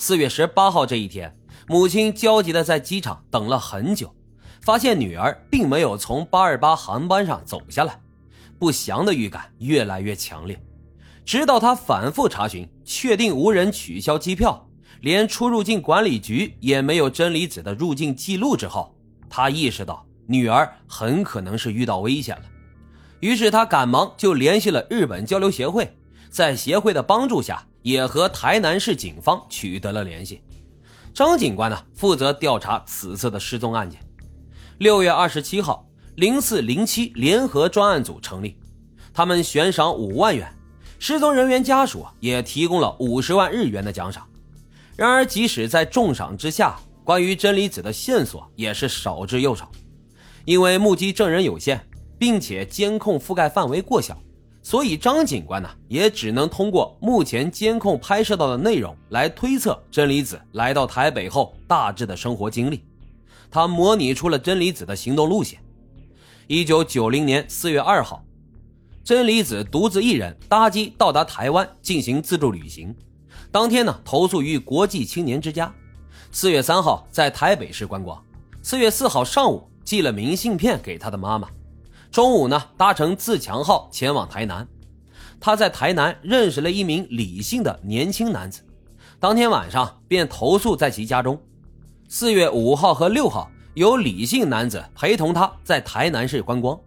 四月十八号这一天，母亲焦急的在机场等了很久，发现女儿并没有从八二八航班上走下来，不祥的预感越来越强烈。直到他反复查询，确定无人取消机票，连出入境管理局也没有真理子的入境记录之后，他意识到女儿很可能是遇到危险了。于是他赶忙就联系了日本交流协会，在协会的帮助下，也和台南市警方取得了联系。张警官呢，负责调查此次的失踪案件。六月二十七号，零四零七联合专案组成立，他们悬赏五万元。失踪人员家属也提供了五十万日元的奖赏。然而，即使在重赏之下，关于真理子的线索也是少之又少。因为目击证人有限，并且监控覆盖范围过小，所以张警官呢也只能通过目前监控拍摄到的内容来推测真理子来到台北后大致的生活经历。他模拟出了真理子的行动路线。一九九零年四月二号。真理子独自一人搭机到达台湾进行自助旅行，当天呢投宿于国际青年之家。四月三号在台北市观光，四月四号上午寄了明信片给他的妈妈，中午呢搭乘自强号前往台南。他在台南认识了一名李姓的年轻男子，当天晚上便投宿在其家中。四月五号和六号由李姓男子陪同他在台南市观光。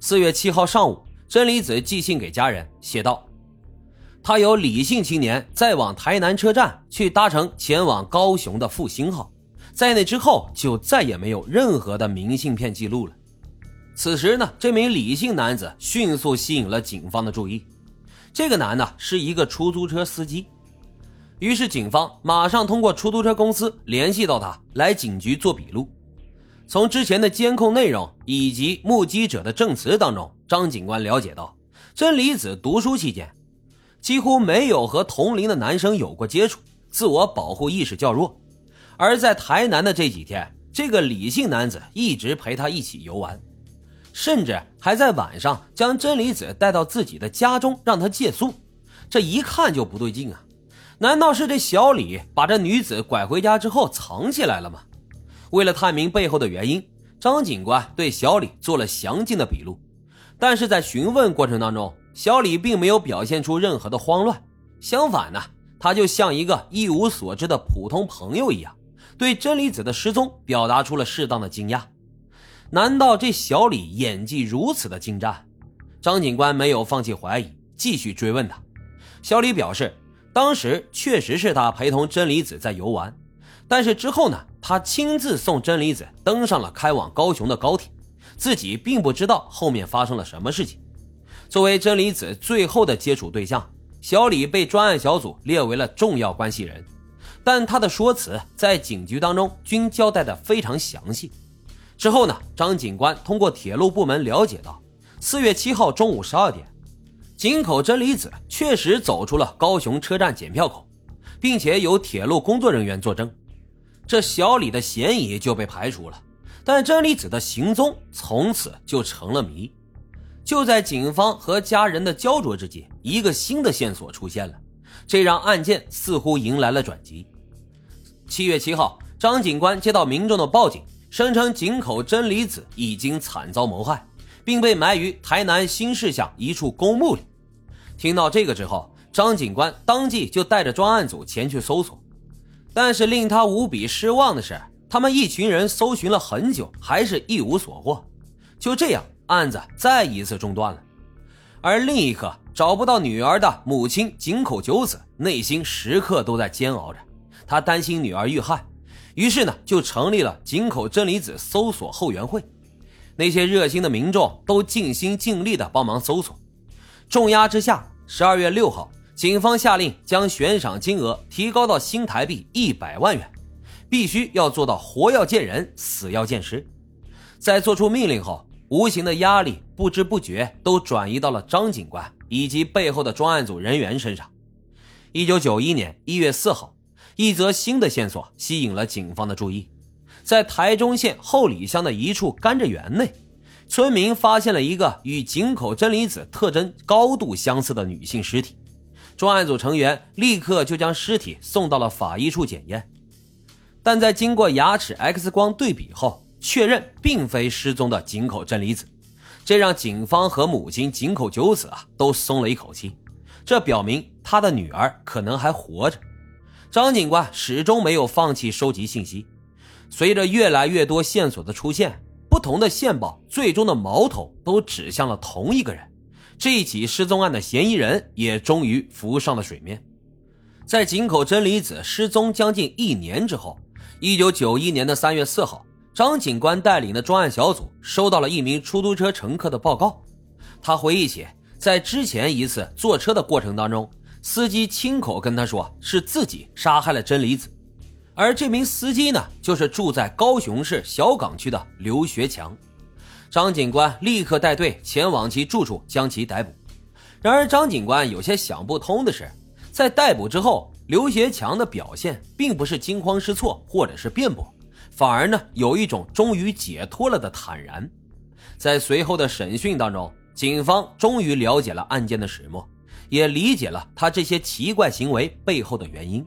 四月七号上午。真理子寄信给家人，写道：“他有李姓青年再往台南车站去搭乘前往高雄的复兴号，在那之后就再也没有任何的明信片记录了。”此时呢，这名李姓男子迅速吸引了警方的注意。这个男的是一个出租车司机，于是警方马上通过出租车公司联系到他，来警局做笔录。从之前的监控内容以及目击者的证词当中，张警官了解到，真理子读书期间几乎没有和同龄的男生有过接触，自我保护意识较弱。而在台南的这几天，这个李姓男子一直陪他一起游玩，甚至还在晚上将真理子带到自己的家中让他借宿。这一看就不对劲啊！难道是这小李把这女子拐回家之后藏起来了吗？为了探明背后的原因，张警官对小李做了详尽的笔录。但是在询问过程当中，小李并没有表现出任何的慌乱，相反呢，他就像一个一无所知的普通朋友一样，对真理子的失踪表达出了适当的惊讶。难道这小李演技如此的精湛？张警官没有放弃怀疑，继续追问他。小李表示，当时确实是他陪同真理子在游玩。但是之后呢，他亲自送真理子登上了开往高雄的高铁，自己并不知道后面发生了什么事情。作为真理子最后的接触对象，小李被专案小组列为了重要关系人，但他的说辞在警局当中均交代的非常详细。之后呢，张警官通过铁路部门了解到，四月七号中午十二点，井口真理子确实走出了高雄车站检票口，并且有铁路工作人员作证。这小李的嫌疑就被排除了，但真理子的行踪从此就成了谜。就在警方和家人的焦灼之际，一个新的线索出现了，这让案件似乎迎来了转机。七月七号，张警官接到民众的报警，声称井口真理子已经惨遭谋害，并被埋于台南新市乡一处公墓里。听到这个之后，张警官当即就带着专案组前去搜索。但是令他无比失望的是，他们一群人搜寻了很久，还是一无所获。就这样，案子再一次中断了。而另一个找不到女儿的母亲井口久子，内心时刻都在煎熬着。他担心女儿遇害，于是呢，就成立了井口真理子搜索后援会。那些热心的民众都尽心尽力的帮忙搜索。重压之下，十二月六号。警方下令将悬赏金额提高到新台币一百万元，必须要做到活要见人，死要见尸。在做出命令后，无形的压力不知不觉都转移到了张警官以及背后的专案组人员身上。一九九一年一月四号，一则新的线索吸引了警方的注意，在台中县后里乡的一处甘蔗园内，村民发现了一个与井口真理子特征高度相似的女性尸体。专案组成员立刻就将尸体送到了法医处检验，但在经过牙齿 X 光对比后，确认并非失踪的井口真理子，这让警方和母亲井口久子啊都松了一口气。这表明他的女儿可能还活着。张警官始终没有放弃收集信息，随着越来越多线索的出现，不同的线报最终的矛头都指向了同一个人。这一起失踪案的嫌疑人也终于浮上了水面。在井口真理子失踪将近一年之后，一九九一年的三月四号，张警官带领的专案小组收到了一名出租车乘客的报告。他回忆起，在之前一次坐车的过程当中，司机亲口跟他说是自己杀害了真理子，而这名司机呢，就是住在高雄市小港区的刘学强。张警官立刻带队前往其住处，将其逮捕。然而，张警官有些想不通的是，在逮捕之后，刘学强的表现并不是惊慌失措，或者是辩驳，反而呢有一种终于解脱了的坦然。在随后的审讯当中，警方终于了解了案件的始末，也理解了他这些奇怪行为背后的原因。